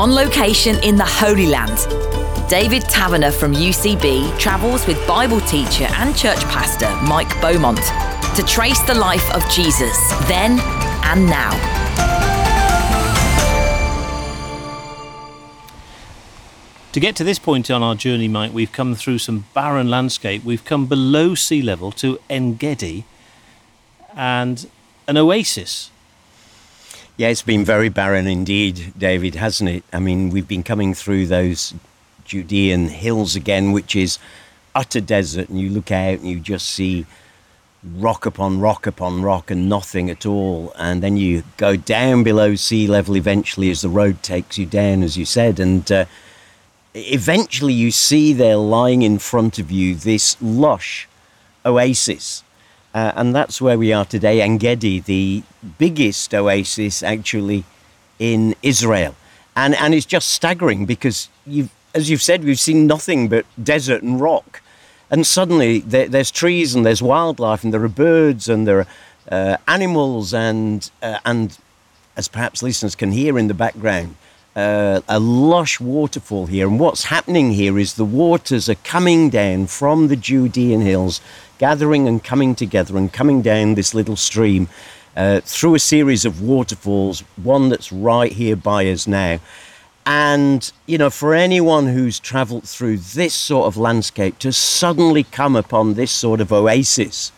on location in the Holy Land. David Taverner from UCB travels with Bible teacher and church pastor Mike Beaumont to trace the life of Jesus then and now. To get to this point on our journey, Mike, we've come through some barren landscape. We've come below sea level to En Gedi and an oasis. Yeah, it's been very barren indeed, David, hasn't it? I mean, we've been coming through those Judean hills again, which is utter desert, and you look out and you just see rock upon rock upon rock and nothing at all. And then you go down below sea level eventually as the road takes you down, as you said, and uh, eventually you see there lying in front of you this lush oasis. Uh, and that's where we are today, Engedi, the biggest oasis actually in Israel. And, and it's just staggering because, you've, as you've said, we've seen nothing but desert and rock. And suddenly there, there's trees and there's wildlife and there are birds and there are uh, animals and, uh, and, as perhaps listeners can hear in the background, uh, a lush waterfall here. And what's happening here is the waters are coming down from the Judean hills, gathering and coming together and coming down this little stream uh, through a series of waterfalls, one that's right here by us now. And, you know, for anyone who's traveled through this sort of landscape to suddenly come upon this sort of oasis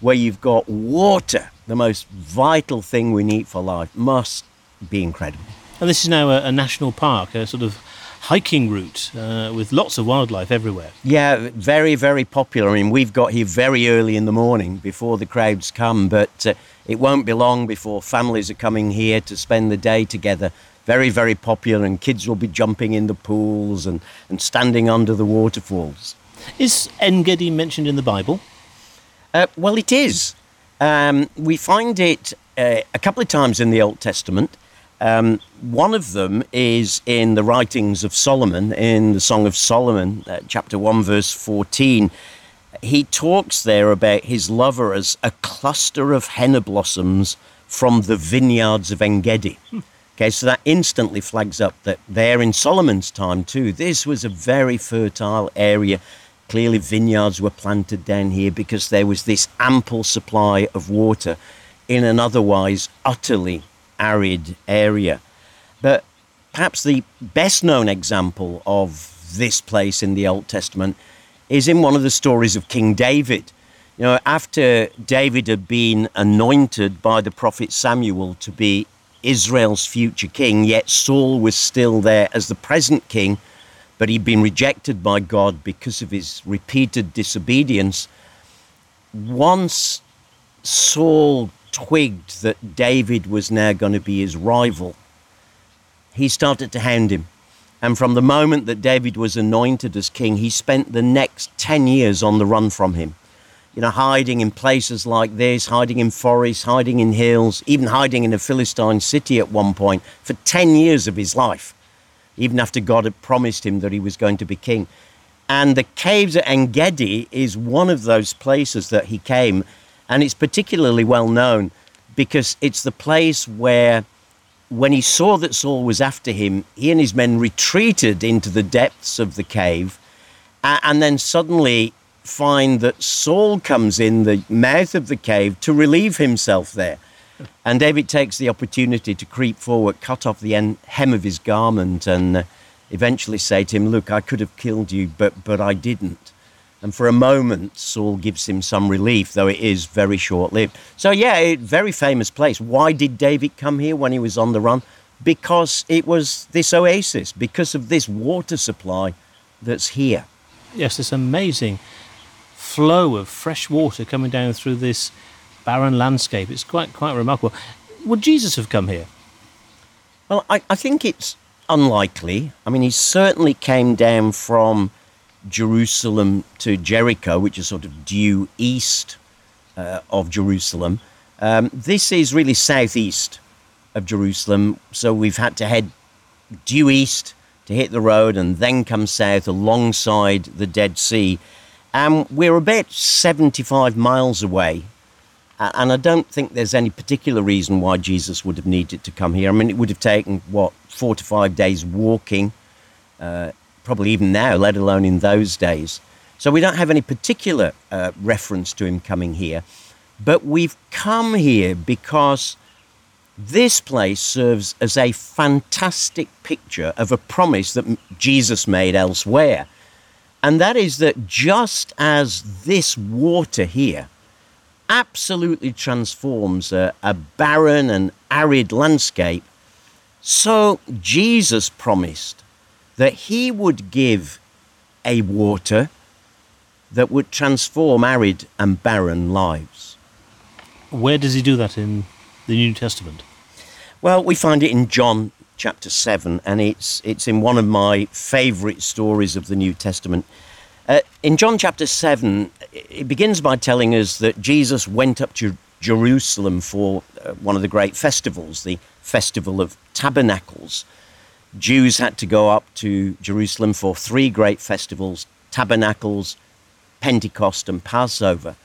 where you've got water, the most vital thing we need for life, must be incredible. And this is now a, a national park, a sort of hiking route uh, with lots of wildlife everywhere. Yeah, very, very popular. I mean, we've got here very early in the morning before the crowds come, but uh, it won't be long before families are coming here to spend the day together. Very, very popular, and kids will be jumping in the pools and, and standing under the waterfalls. Is Engedi mentioned in the Bible? Uh, well, it is. Um, we find it uh, a couple of times in the Old Testament. Um, one of them is in the writings of Solomon, in the Song of Solomon, uh, chapter 1, verse 14. He talks there about his lover as a cluster of henna blossoms from the vineyards of Engedi. Okay, so that instantly flags up that there in Solomon's time, too, this was a very fertile area. Clearly, vineyards were planted down here because there was this ample supply of water in an otherwise utterly arid area. But perhaps the best known example of this place in the Old Testament is in one of the stories of King David. You know, after David had been anointed by the prophet Samuel to be Israel's future king, yet Saul was still there as the present king, but he'd been rejected by God because of his repeated disobedience. Once Saul twigged that David was now going to be his rival, he started to hound him. And from the moment that David was anointed as king, he spent the next 10 years on the run from him. You know, hiding in places like this, hiding in forests, hiding in hills, even hiding in a Philistine city at one point for 10 years of his life, even after God had promised him that he was going to be king. And the caves at Engedi is one of those places that he came and it's particularly well known because it's the place where, when he saw that Saul was after him, he and his men retreated into the depths of the cave and then suddenly find that Saul comes in the mouth of the cave to relieve himself there. And David takes the opportunity to creep forward, cut off the hem of his garment, and uh, eventually say to him, Look, I could have killed you, but, but I didn't. And for a moment, Saul gives him some relief, though it is very short lived. So, yeah, a very famous place. Why did David come here when he was on the run? Because it was this oasis, because of this water supply that's here. Yes, this amazing flow of fresh water coming down through this barren landscape. It's quite, quite remarkable. Would Jesus have come here? Well, I, I think it's unlikely. I mean, he certainly came down from Jerusalem to Jericho, which is sort of due east uh, of Jerusalem. Um, this is really southeast of Jerusalem, so we've had to head due east to hit the road and then come south alongside the Dead Sea. And we're about 75 miles away And I don't think there's any particular reason why Jesus would have needed to come here. I mean, it would have taken, what, four to five days walking, uh, probably even now, let alone in those days. So we don't have any particular uh, reference to him coming here. But we've come here because this place serves as a fantastic picture of a promise that Jesus made elsewhere. And that is that just as this water here absolutely transforms a, a barren and arid landscape, so Jesus promised that he would give a water that would transform arid and barren lives. Where does he do that in the New Testament? Well, we find it in John chapter 7, and it's, it's in one of my favourite stories of the New Testament. Uh, in John chapter 7, it begins by telling us that Jesus went up to Jerusalem for uh, one of the great festivals, the Festival of Tabernacles. Jews had to go up to Jerusalem for three great festivals Tabernacles, Pentecost, and Passover.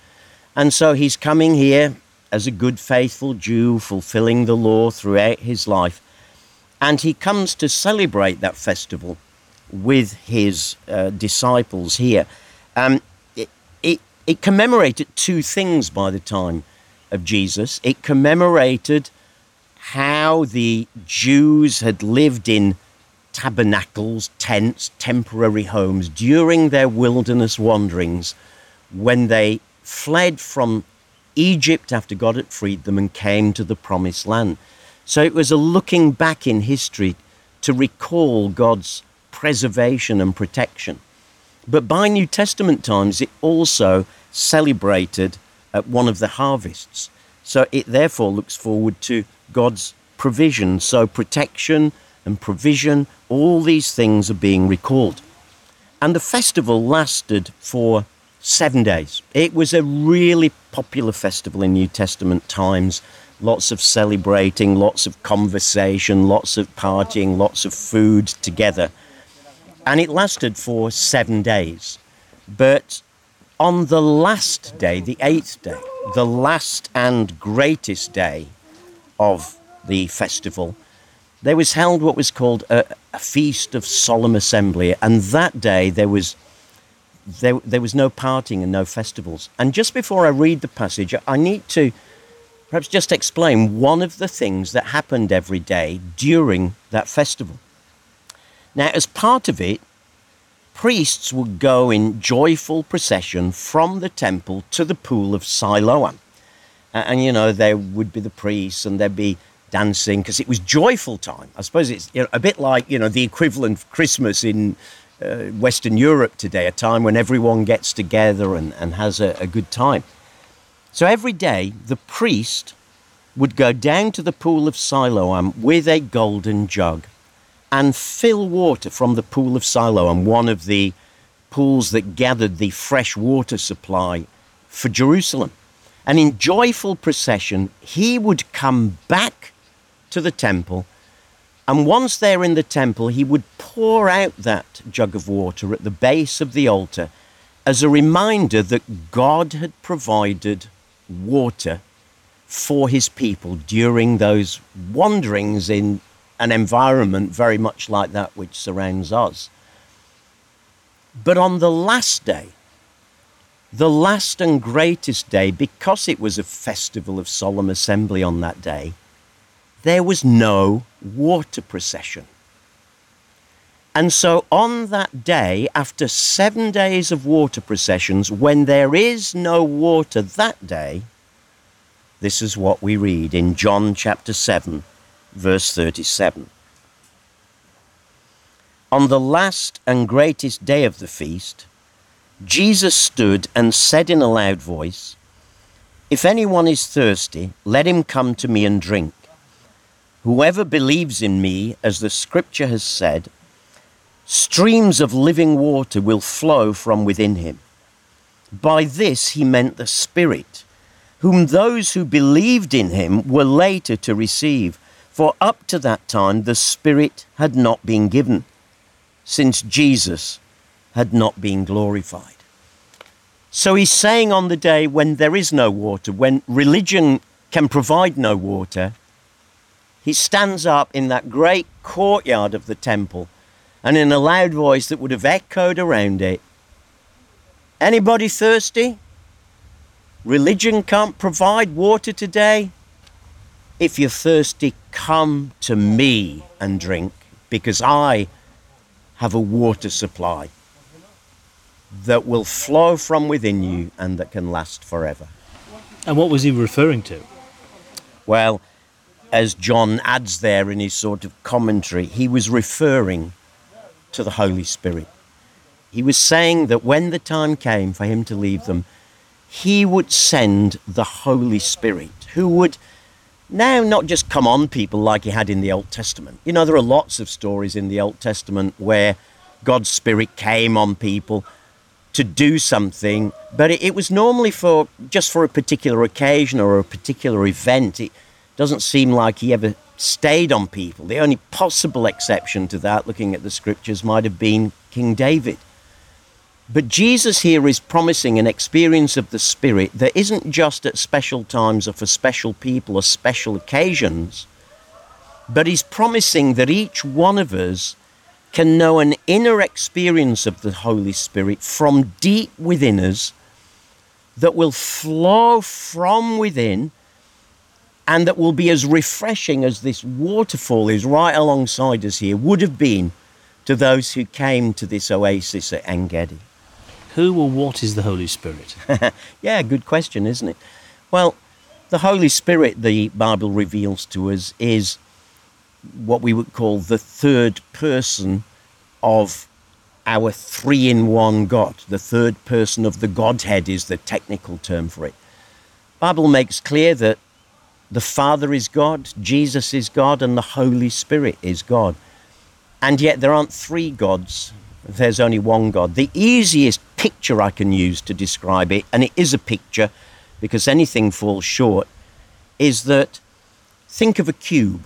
And so he's coming here as a good, faithful Jew, fulfilling the law throughout his life. And he comes to celebrate that festival with his uh, disciples here. Um, it, it, it commemorated two things by the time of Jesus. It commemorated how the Jews had lived in tabernacles, tents, temporary homes during their wilderness wanderings when they fled from Egypt after God had freed them and came to the promised land. So it was a looking back in history to recall God's preservation and protection. But by New Testament times, it also celebrated at one of the harvests. So it therefore looks forward to God's provision. So protection and provision, all these things are being recalled. And the festival lasted for seven days. It was a really popular festival in New Testament times. Lots of celebrating, lots of conversation, lots of partying, lots of food together. And it lasted for seven days. But on the last day, the eighth day, the last and greatest day of the festival, there was held what was called a, a feast of solemn assembly. And that day there was there, there was no partying and no festivals. And just before I read the passage, I need to perhaps just explain one of the things that happened every day during that festival. Now, as part of it, priests would go in joyful procession from the temple to the pool of Siloam. And, and you know, there would be the priests and there'd be dancing because it was joyful time. I suppose it's you know, a bit like, you know, the equivalent of Christmas in uh, Western Europe today, a time when everyone gets together and, and has a, a good time. So every day, the priest would go down to the pool of Siloam with a golden jug and fill water from the pool of Siloam, one of the pools that gathered the fresh water supply for Jerusalem. And in joyful procession, he would come back to the temple and once there in the temple, he would pour out that jug of water at the base of the altar as a reminder that God had provided water for his people during those wanderings in an environment very much like that which surrounds us. But on the last day, the last and greatest day, because it was a festival of solemn assembly on that day, there was no water procession. And so on that day, after seven days of water processions, when there is no water that day, this is what we read in John chapter 7, verse 37. On the last and greatest day of the feast, Jesus stood and said in a loud voice, If anyone is thirsty, let him come to me and drink. Whoever believes in me, as the scripture has said, streams of living water will flow from within him. By this he meant the Spirit, whom those who believed in him were later to receive, for up to that time the Spirit had not been given, since Jesus had not been glorified. So he's saying on the day when there is no water, when religion can provide no water, he stands up in that great courtyard of the temple and in a loud voice that would have echoed around it Anybody thirsty? Religion can't provide water today. If you're thirsty, come to me and drink, because I have a water supply that will flow from within you and that can last forever. And what was he referring to? Well, as John adds there in his sort of commentary, he was referring to the Holy Spirit. He was saying that when the time came for him to leave them, he would send the Holy Spirit, who would now not just come on people like he had in the Old Testament. You know, there are lots of stories in the Old Testament where God's Spirit came on people to do something, but it, it was normally for just for a particular occasion or a particular event. It doesn't seem like he ever stayed on people. The only possible exception to that, looking at the scriptures, might have been King David. But Jesus here is promising an experience of the Spirit that isn't just at special times or for special people or special occasions, but he's promising that each one of us can know an inner experience of the Holy Spirit from deep within us that will flow from within and that will be as refreshing as this waterfall is right alongside us here would have been to those who came to this oasis at Engedi. Who or what is the Holy Spirit? yeah, good question, isn't it? Well, the Holy Spirit, the Bible reveals to us, is what we would call the third person of our three in one God. The third person of the Godhead is the technical term for it. Bible makes clear that the Father is God, Jesus is God, and the Holy Spirit is God. And yet there aren't three gods, there's only one God. The easiest picture I can use to describe it, and it is a picture because anything falls short, is that think of a cube.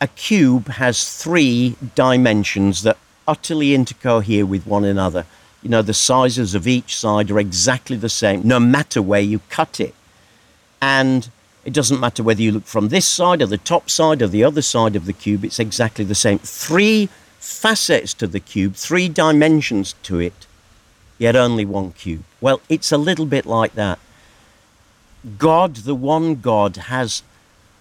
A cube has three dimensions that utterly intercohere with one another. You know, the sizes of each side are exactly the same, no matter where you cut it. And it doesn't matter whether you look from this side or the top side or the other side of the cube, it's exactly the same. Three facets to the cube, three dimensions to it, yet only one cube. Well, it's a little bit like that. God, the one God, has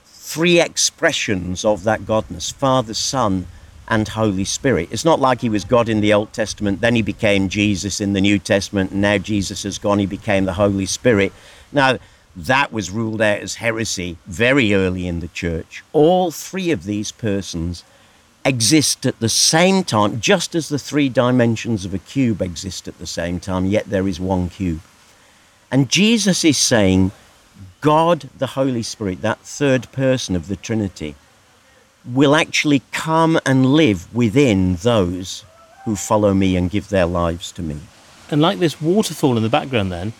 three expressions of that godness Father, Son, and Holy Spirit. It's not like he was God in the Old Testament, then he became Jesus in the New Testament, and now Jesus has gone, he became the Holy Spirit. Now, that was ruled out as heresy very early in the church. All three of these persons exist at the same time, just as the three dimensions of a cube exist at the same time, yet there is one cube. And Jesus is saying, God, the Holy Spirit, that third person of the Trinity, will actually come and live within those who follow me and give their lives to me. And like this waterfall in the background, then,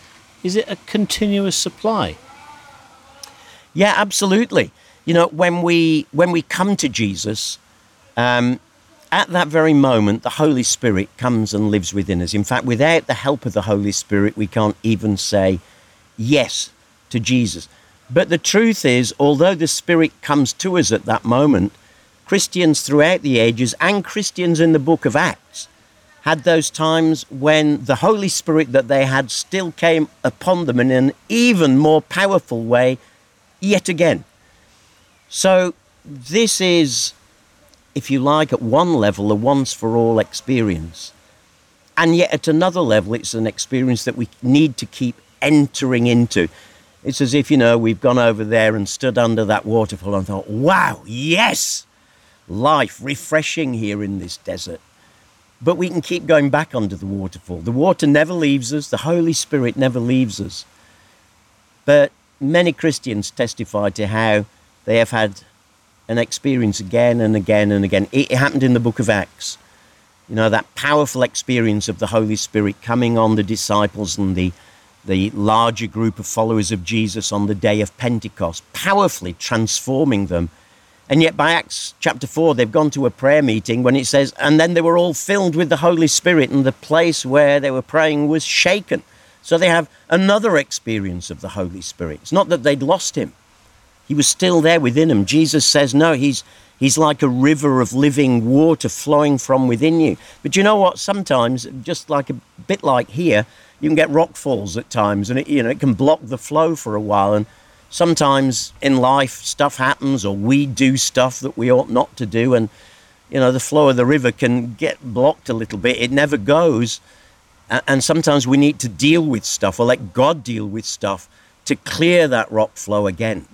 is it a continuous supply? Yeah, absolutely. You know, when we when we come to Jesus, um, at that very moment, the Holy Spirit comes and lives within us. In fact, without the help of the Holy Spirit, we can't even say yes to Jesus. But the truth is, although the Spirit comes to us at that moment, Christians throughout the ages and Christians in the book of Acts had those times when the Holy Spirit that they had still came upon them in an even more powerful way yet again. So, this is if you like, at one level, a once for all experience. And yet, at another level, it's an experience that we need to keep entering into. It's as if, you know, we've gone over there and stood under that waterfall and thought, wow, yes, life, refreshing here in this desert. But we can keep going back under the waterfall. The water never leaves us, the Holy Spirit never leaves us. But many Christians testify to how they have had an experience again and again and again. It, happened in the book of Acts. You know, that powerful experience of the Holy Spirit coming on the disciples and the, the larger group of followers of Jesus on the day of Pentecost, powerfully transforming them. And yet, by Acts chapter 4, they've gone to a prayer meeting when it says, and then they were all filled with the Holy Spirit, and the place where they were praying was shaken. So they have another experience of the Holy Spirit. It's not that they'd lost him, he was still there within him. Jesus says, No, he's, he's like a river of living water flowing from within you. But you know what? Sometimes, just like a bit like here, you can get rock falls at times and it, you know, it can block the flow for a while. And sometimes in life, stuff happens or we do stuff that we ought not to do. And, you know, the flow of the river can get blocked a little bit. It never goes. And sometimes we need to deal with stuff or let God deal with stuff to clear that rock flow again.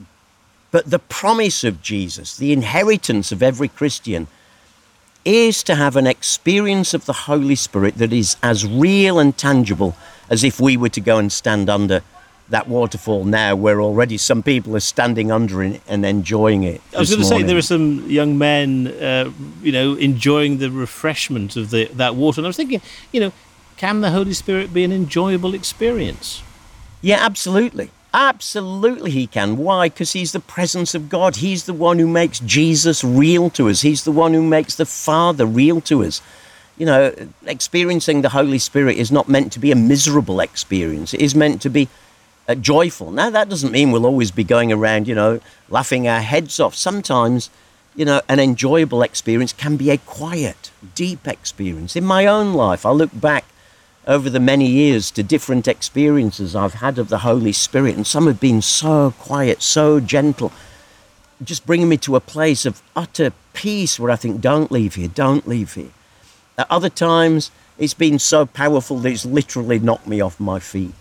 But the promise of Jesus, the inheritance of every Christian, is to have an experience of the Holy Spirit that is as real and tangible as if we were to go and stand under that waterfall now, where already some people are standing under it and enjoying it. I was going to say there are some young men, uh, you know, enjoying the refreshment of the, that water, and I was thinking, you know, can the Holy Spirit be an enjoyable experience? Yeah, absolutely. Absolutely, he can. Why? Because he's the presence of God. He's the one who makes Jesus real to us. He's the one who makes the Father real to us. You know, experiencing the Holy Spirit is not meant to be a miserable experience, it is meant to be uh, joyful. Now, that doesn't mean we'll always be going around, you know, laughing our heads off. Sometimes, you know, an enjoyable experience can be a quiet, deep experience. In my own life, I look back over the many years to different experiences I've had of the Holy Spirit, and some have been so quiet, so gentle, just bringing me to a place of utter peace where I think, don't leave here, don't leave here. At other times, it's been so powerful that it's literally knocked me off my feet.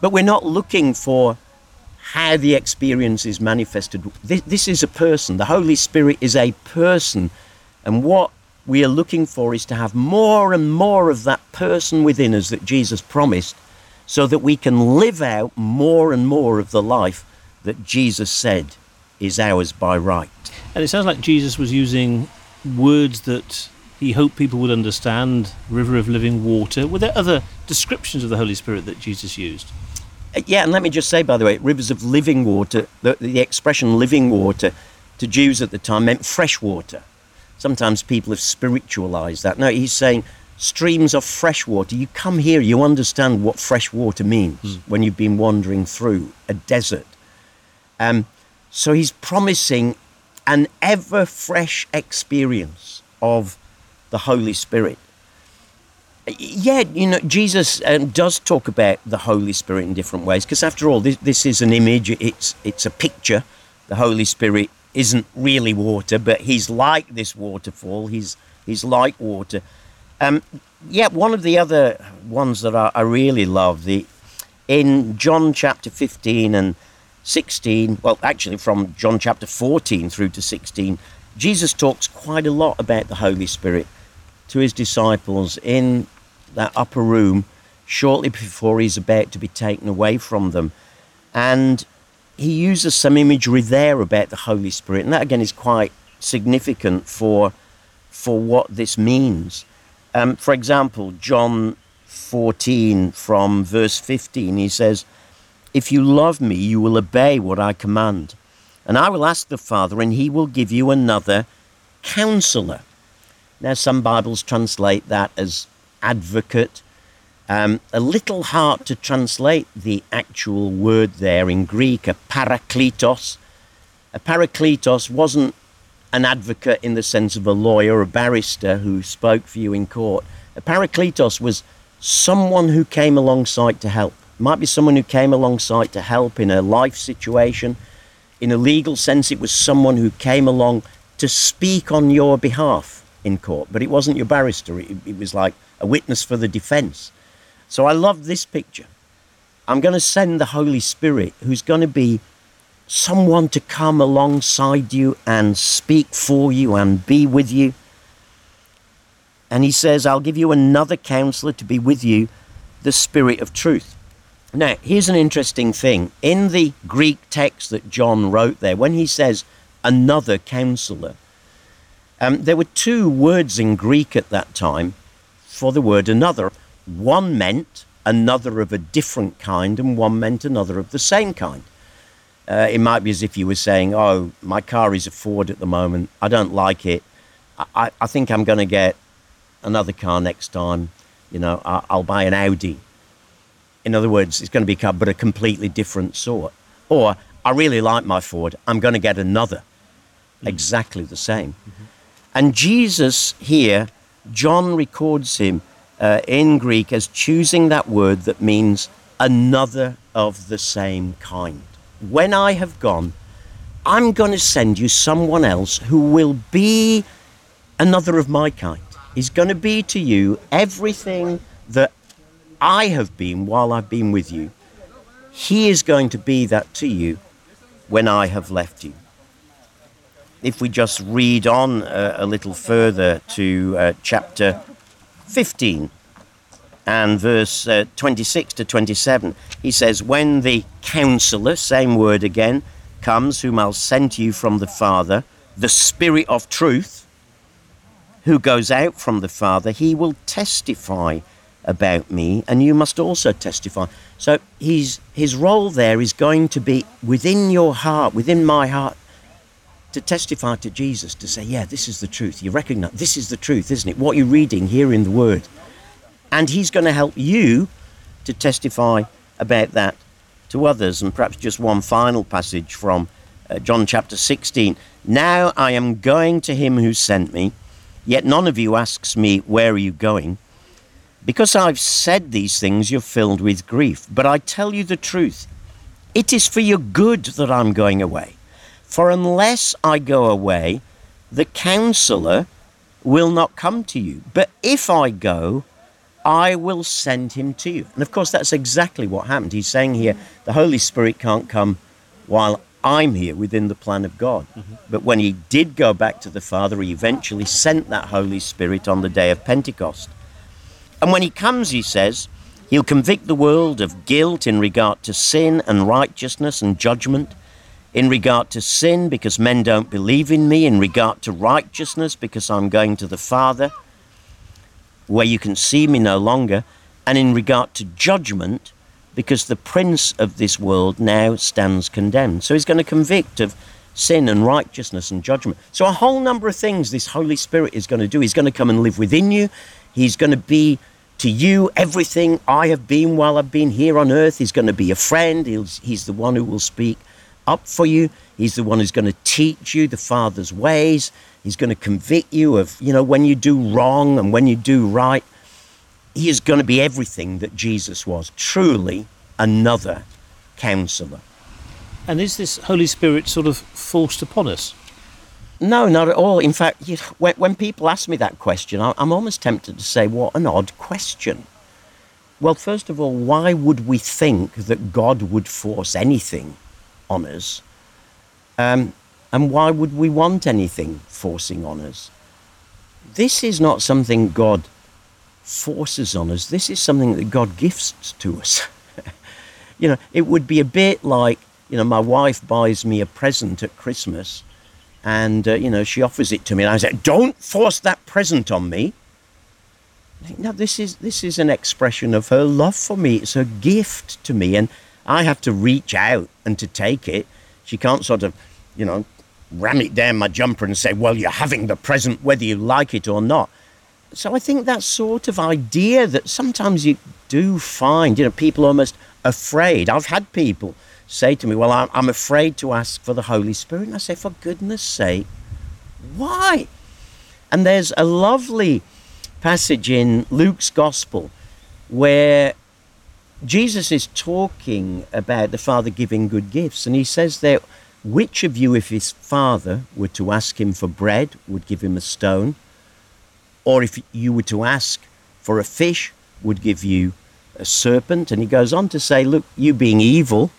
But we're not looking for how the experience is manifested. This, this is a person. The Holy Spirit is a person. And what we are looking for is to have more and more of that person within us that Jesus promised so that we can live out more and more of the life that Jesus said is ours by right. And it sounds like Jesus was using words that he hoped people would understand river of living water. Were there other descriptions of the Holy Spirit that Jesus used? Uh, yeah, and let me just say, by the way, rivers of living water, the, the expression living water to Jews at the time meant fresh water sometimes people have spiritualized that. No, he's saying streams of fresh water. You come here, you understand what fresh water means mm. when you've been wandering through a desert. Um, so he's promising an ever fresh experience of the Holy Spirit. Yeah, you know, Jesus um, does talk about the Holy Spirit in different ways because, after all, this, this is an image, it's, it's a picture. The Holy Spirit isn't really water, but he's like this waterfall. He's he's like water. Um, yeah, one of the other ones that I, I really love the in John chapter fifteen and sixteen. Well, actually, from John chapter fourteen through to sixteen, Jesus talks quite a lot about the Holy Spirit to his disciples in that upper room shortly before he's about to be taken away from them, and he uses some imagery there about the Holy Spirit, and that again is quite significant for for what this means. Um, for example, John 14 from verse 15, he says, If you love me, you will obey what I command. And I will ask the Father, and he will give you another counselor. Now, some Bibles translate that as advocate. Um, a little hard to translate the actual word there in Greek, a parakletos. A parakletos wasn't an advocate in the sense of a lawyer, a barrister who spoke for you in court. A parakletos was someone who came alongside to help. It might be someone who came alongside to help in a life situation. In a legal sense, it was someone who came along to speak on your behalf in court, but it wasn't your barrister, it, it was like a witness for the defense. So I love this picture. I'm going to send the Holy Spirit, who's going to be someone to come alongside you and speak for you and be with you. And he says, I'll give you another counselor to be with you, the Spirit of truth. Now, here's an interesting thing. In the Greek text that John wrote there, when he says another counselor, um, there were two words in Greek at that time for the word another. One meant another of a different kind, and one meant another of the same kind. Uh, it might be as if you were saying, Oh, my car is a Ford at the moment. I don't like it. I, I think I'm going to get another car next time. You know, I, will buy an Audi. In other words, it's going to be a car, but a completely different sort. Or, I really like my Ford, I'm going to get another, exactly the same. And Jesus here, John records him uh, in Greek as choosing that word that means another of the same kind. When I have gone, I'm going to send you someone else who will be another of my kind. He's going to be to you everything that I have been while I've been with you. He is going to be that to you when I have left you. If we just read on uh, a little further to uh, chapter 15 and verse uh, 26 to 27, he says, When the counselor, same word again, comes, whom I'll send to you from the Father, the Spirit of truth, who goes out from the Father, he will testify about me, and you must also testify. So he's, his role there is going to be within your heart, within my heart, to testify to Jesus, to say, yeah, this is the truth. You recognize this is the truth, isn't it? What you're reading here in the Word. And he's going to help you to testify about that to others. And perhaps just one final passage from uh, John chapter 16. Now I am going to him who sent me, yet none of you asks me, Where are you going? Because I've said these things, you're filled with grief. But I tell you the truth. It is for your good that I'm going away. For unless I go away, the counselor will not come to you. But if I go, I will send him to you. And of course, that's exactly what happened. He's saying here the Holy Spirit can't come while I'm here within the plan of God. Mm-hmm. But when he did go back to the Father, he eventually sent that Holy Spirit on the day of Pentecost. And when he comes, he says, he'll convict the world of guilt in regard to sin and righteousness and judgment. In regard to sin, because men don't believe in me. In regard to righteousness, because I'm going to the Father, where you can see me no longer. And in regard to judgment, because the prince of this world now stands condemned. So he's going to convict of sin and righteousness and judgment. So, a whole number of things this Holy Spirit is going to do. He's going to come and live within you, He's going to be to you everything I have been while I've been here on earth. He's going to be a friend. He's, he's the one who will speak up for you. He's the one who's going to teach you the Father's ways. He's going to convict you of, you know, when you do wrong and when you do right. He is going to be everything that Jesus was, truly another counselor. And is this Holy Spirit sort of forced upon us? No, not at all. In fact, you know, when, when, people ask me that question, I, I'm almost tempted to say, what an odd question. Well, first of all, why would we think that God would force anything on us? Um, and why would we want anything forcing on us? This is not something God forces on us. This is something that God gifts to us. you know, it would be a bit like, you know, my wife buys me a present at Christmas and uh, you know she offers it to me and i said don't force that present on me no this is this is an expression of her love for me it's a gift to me and i have to reach out and to take it she can't sort of you know ram it down my jumper and say well you're having the present whether you like it or not so i think that sort of idea that sometimes you do find you know people almost afraid i've had people say to me, Well, I'm, afraid to ask for the Holy Spirit. And I say, For goodness sake, why? And there's a lovely passage in Luke's Gospel where Jesus is talking about the Father giving good gifts. And he says there, Which of you, if his father were to ask him for bread, would give him a stone? Or if you were to ask for a fish, would give you a serpent? And he goes on to say, Look, you being evil,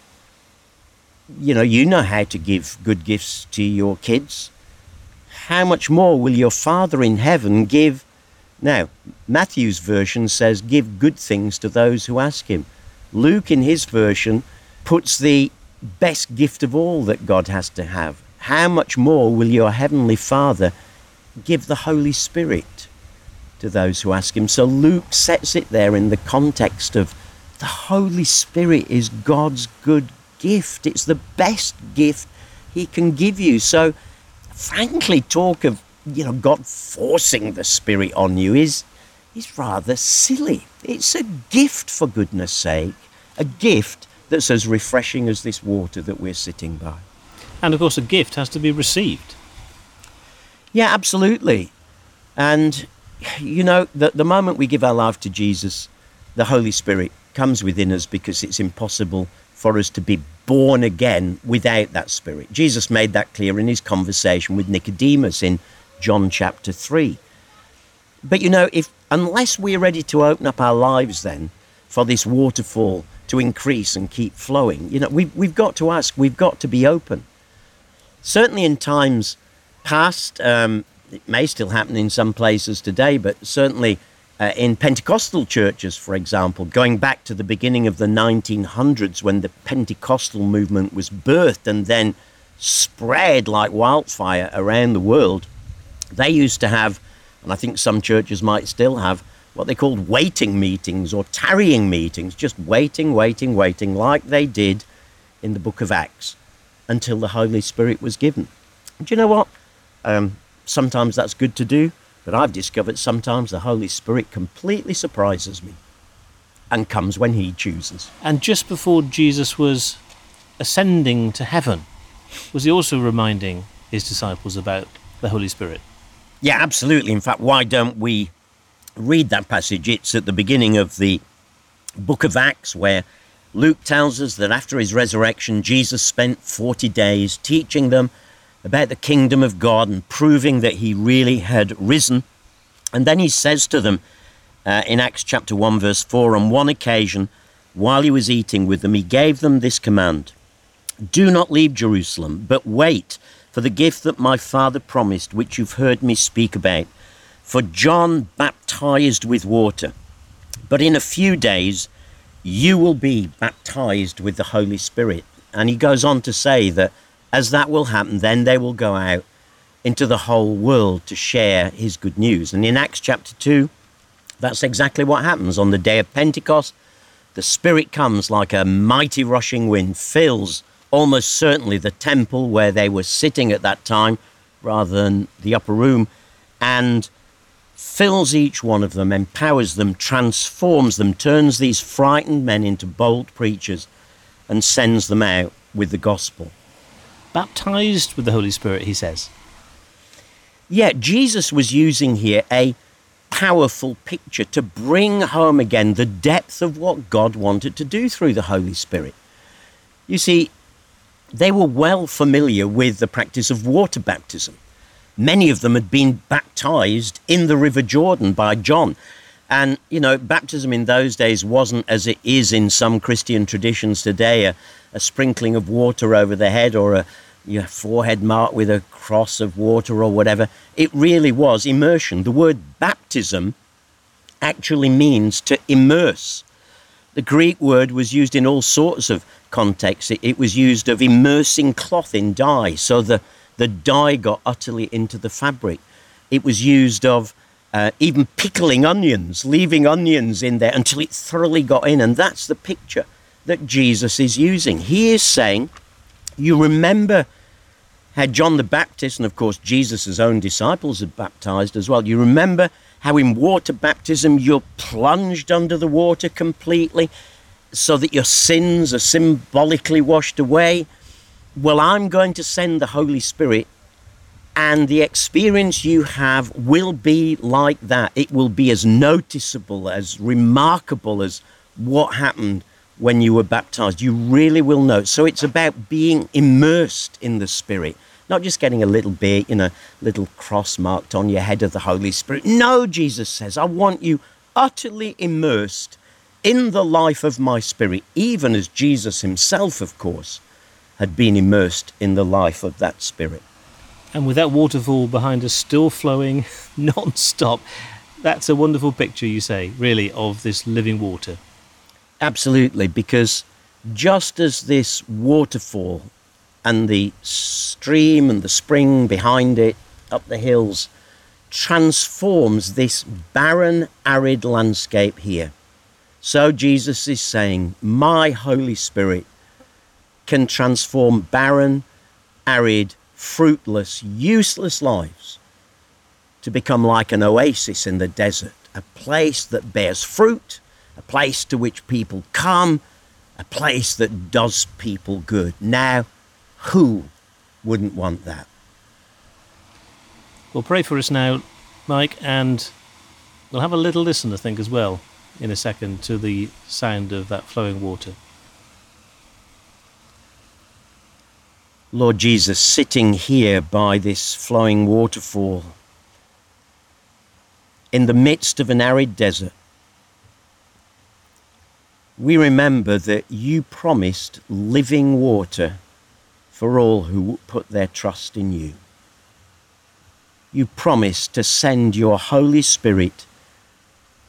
you know, you know how to give good gifts to your kids. How much more will your Father in heaven give? Now, Matthew's version says, give good things to those who ask him. Luke, in his version, puts the best gift of all that God has to have. How much more will your Heavenly Father give the Holy Spirit to those who ask him? So Luke sets it there in the context of the Holy Spirit is God's good gift. It's the best gift He can give you. So, frankly, talk of you know God forcing the Spirit on you is is rather silly. It's a gift for goodness sake. a gift that's as refreshing as this water that we're sitting by. And of course, a gift has to be received. Yeah, absolutely. And, you know, the, the moment we give our life to Jesus, the Holy Spirit comes within us because it's impossible for us to be born again without that Spirit. Jesus made that clear in his conversation with Nicodemus in John chapter 3. But, you know, if unless we're ready to open up our lives then for this waterfall to increase and keep flowing, you know, we've, we've got to ask, we've got to be open. Certainly in times past, um, it may still happen in some places today, but certainly uh, in Pentecostal churches, for example, going back to the beginning of the 1900s when the Pentecostal movement was birthed and then spread like wildfire around the world, they used to have, and I think some churches might still have, what they called waiting meetings or tarrying meetings, just waiting, waiting, waiting, like they did in the book of Acts until the Holy Spirit was given. do you know what? Um, sometimes that's good to do, but I've discovered sometimes the Holy Spirit completely surprises me and comes when He chooses. And just before Jesus was ascending to heaven, was He also reminding His disciples about the Holy Spirit? Yeah, absolutely. In fact, why don't we read that passage? It's at the beginning of the book of Acts where Luke tells us that after his resurrection, Jesus spent 40 days teaching them about the kingdom of God and proving that he really had risen. And then he says to them uh, in Acts chapter 1, verse 4 on one occasion, while he was eating with them, he gave them this command Do not leave Jerusalem, but wait for the gift that my Father promised, which you've heard me speak about. For John baptized with water, but in a few days, you will be baptized with the Holy Spirit. And he goes on to say that as that will happen, then they will go out into the whole world to share his good news. And in Acts chapter 2, that's exactly what happens. On the day of Pentecost, the Spirit comes like a mighty rushing wind, fills almost certainly the temple where they were sitting at that time rather than the upper room, and fills each one of them, empowers them, transforms them, turns these frightened men into bold preachers, and sends them out with the gospel. Baptized with the Holy Spirit, he says. Yeah, Jesus was using here a powerful picture to bring home again the depth of what God wanted to do through the Holy Spirit. You see, they were well familiar with the practice of water baptism. Many of them had been baptized in the River Jordan by John. And, you know, baptism in those days wasn't as it is in some Christian traditions today a, a sprinkling of water over the head or a your forehead marked with a cross of water or whatever. It really was immersion. The word baptism actually means to immerse. The Greek word was used in all sorts of contexts. It, it was used of immersing cloth in dye so the the dye got utterly into the fabric. It was used of uh, even pickling onions, leaving onions in there until it thoroughly got in. And that's the picture that Jesus is using. He is saying, You remember how John the Baptist, and of course Jesus' own disciples had baptized as well. You remember how in water baptism you're plunged under the water completely so that your sins are symbolically washed away well, I'm going to send the Holy Spirit, and the experience you have will be like that. It will be as noticeable, as remarkable as what happened when you were baptized. You really will know. So it's about being immersed in the Spirit, not just getting a little bit, you know, little cross marked on your head of the Holy Spirit. No, Jesus says, I want you utterly immersed in the life of my Spirit, even as Jesus himself, of course had been immersed in the life of that spirit. And with that waterfall behind us still flowing non stop, that's a wonderful picture, you say, really, of this living water. Absolutely, because just as this waterfall and the stream and the spring behind it up the hills transforms this barren, arid landscape here. So Jesus is saying, My Holy Spirit can transform barren, arid, fruitless, useless lives to become like an oasis in the desert, a place that bears fruit, a place to which people come a place that does people good. Now, who wouldn't want that? Well, pray for us now, Mike, and we'll have a little listen, I think, as well, in a second, to the sound of that flowing water. Lord Jesus, sitting here by this flowing waterfall, in the midst of an arid desert, we remember that you promised living water for all who put their trust in you. You promised to send your Holy Spirit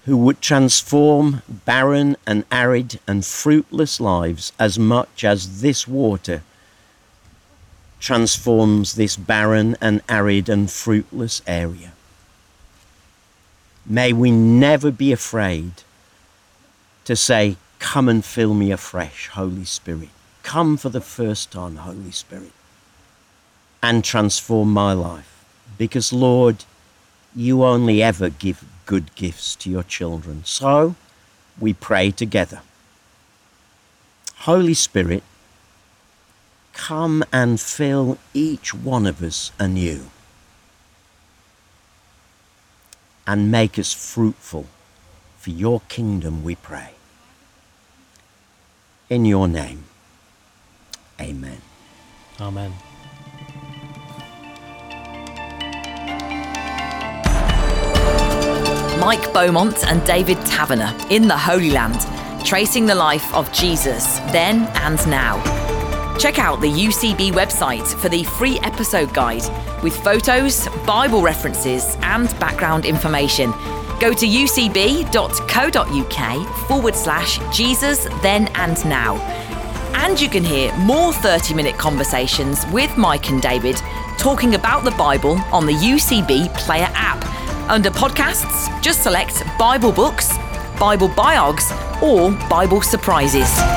who would transform barren and arid and fruitless lives as much as this water transforms this barren and arid and fruitless area. May we never be afraid to say, Come and fill me afresh, Holy Spirit. Come for the first time, Holy Spirit, and transform my life. Because, Lord, you only ever give good gifts to your children. So we pray together. Holy Spirit, come and fill each one of us anew and make us fruitful for your kingdom, we pray. In your name, amen. Amen. Mike Beaumont and David Taverner in the Holy Land, tracing the life of Jesus then and now. Check out the UCB website for the free episode guide with photos, Bible references, and background information. Go to ucb.co.uk forward slash Jesus then and now. And you can hear more 30 minute conversations with Mike and David talking about the Bible on the UCB Player app. Under podcasts, just select Bible books, Bible biogs, or Bible surprises.